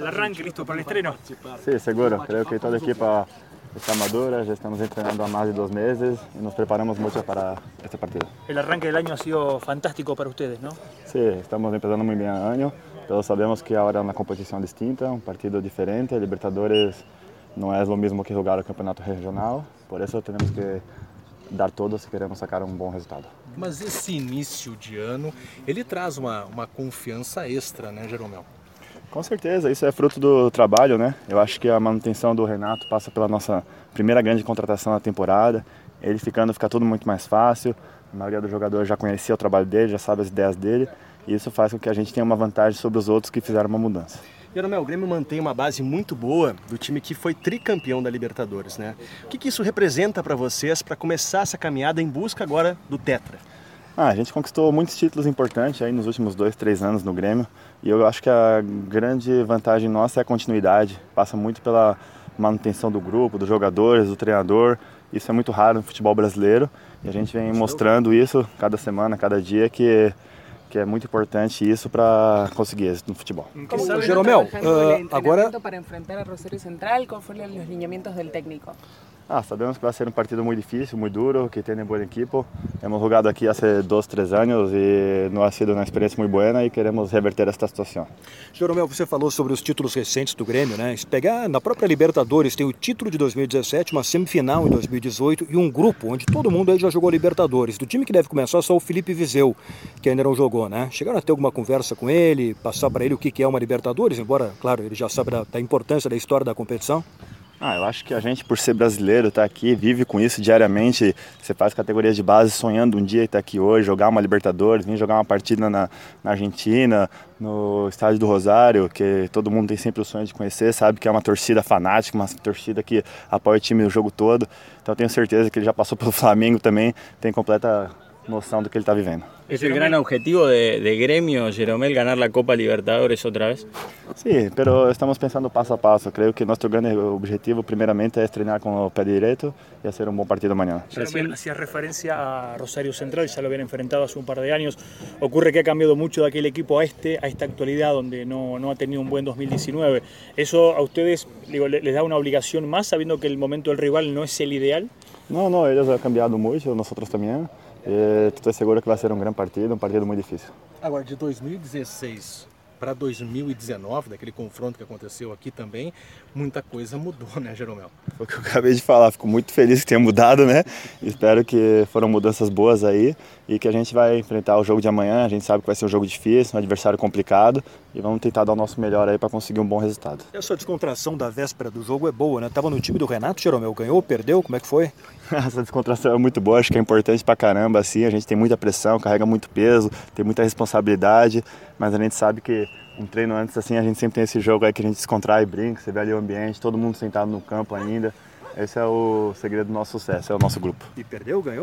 el arranque, listo para el estreno. Sí, seguro. Creo que toda a equipa está madura, ya estamos entrenando há mais de dois meses y nos preparamos mucho para este partido. El arranque del año ha sido fantástico para ustedes, ¿no? Sí, estamos empezando muy bien el año. Todos sabemos que ahora é uma competição distinta, um partido diferente. A Libertadores não é o mesmo que jogar o campeonato regional, por isso temos que dar todo se queremos sacar um bom resultado. Mas esse início de ano, ele traz uma, uma confiança extra, né, Jeromel? Com certeza, isso é fruto do trabalho, né? Eu acho que a manutenção do Renato passa pela nossa primeira grande contratação na temporada. Ele ficando, fica tudo muito mais fácil. A maioria dos jogadores já conhecia o trabalho dele, já sabe as ideias dele. E isso faz com que a gente tenha uma vantagem sobre os outros que fizeram uma mudança. Jeromel, o Grêmio mantém uma base muito boa do time que foi tricampeão da Libertadores, né? O que, que isso representa para vocês para começar essa caminhada em busca agora do Tetra? Ah, a gente conquistou muitos títulos importantes aí nos últimos dois, três anos no Grêmio e eu acho que a grande vantagem nossa é a continuidade. Passa muito pela manutenção do grupo, dos jogadores, do treinador. Isso é muito raro no futebol brasileiro e a gente vem mostrando isso cada semana, cada dia que que é muito importante isso para conseguir êxito no futebol. Jeromel, uh, agora para enfrentar a Rosario Central, foram os lineamentos do técnico? Ah, sabemos que vai ser um partido muito difícil, muito duro, que tem um bom equipo. Hemos jogado aqui há dois, três anos e não ha sido uma experiência muito boa e queremos reverter esta situação. Jeromel, você falou sobre os títulos recentes do Grêmio, né? Se pegar na própria Libertadores, tem o título de 2017, uma semifinal em 2018 e um grupo onde todo mundo aí já jogou Libertadores. Do time que deve começar só o Felipe Viseu, que ainda não jogou, né? Chegaram a ter alguma conversa com ele, passar para ele o que é uma Libertadores, embora, claro, ele já sabe da, da importância da história da competição. Ah, eu acho que a gente, por ser brasileiro, tá aqui, vive com isso diariamente. Você faz categorias de base sonhando um dia estar aqui hoje, jogar uma Libertadores, vir jogar uma partida na, na, Argentina, no estádio do Rosário, que todo mundo tem sempre o sonho de conhecer, sabe que é uma torcida fanática, uma torcida que apoia o time o jogo todo. Então tenho certeza que ele já passou pelo Flamengo também, tem completa noção do que ele está vivendo. ¿Es el gran objetivo de, de, Gremio, Jeromel, ganar la Copa Libertadores otra vez? Sí, pero estamos pensando paso a paso. Creo que nuestro gran objetivo primeramente es treinar con el pie derecho y hacer un buen partido mañana. Jeromel, hacías referencia a Rosario Central, ya lo habían enfrentado hace un par de años. Ocurre que ha cambiado mucho de aquel equipo a este, a esta actualidad donde no, no ha tenido un buen 2019. ¿Eso a ustedes digo, les da una obligación más sabiendo que el momento del rival no es el ideal? No, no, ellos han cambiado mucho, nosotros también. Estou seguro que vai ser um grande partido, um partido muito difícil. Agora, de 2016 para 2019, daquele confronto que aconteceu aqui também, muita coisa mudou, né, Jeromel? Foi o que eu acabei de falar, fico muito feliz que tenha mudado, né? Espero que foram mudanças boas aí e que a gente vai enfrentar o jogo de amanhã. A gente sabe que vai ser um jogo difícil, um adversário complicado e vamos tentar dar o nosso melhor aí para conseguir um bom resultado. E a sua descontração da véspera do jogo é boa, né? Tava no time do Renato, Jeromel, ganhou, perdeu, como é que foi? Essa descontração é muito boa, acho que é importante pra caramba, assim, a gente tem muita pressão, carrega muito peso, tem muita responsabilidade, mas a gente sabe que um treino antes, assim, a gente sempre tem esse jogo aí que a gente descontrai, brinca, você vê ali o ambiente, todo mundo sentado no campo ainda. Esse é o segredo do nosso sucesso, é o nosso grupo. E perdeu, ganhou?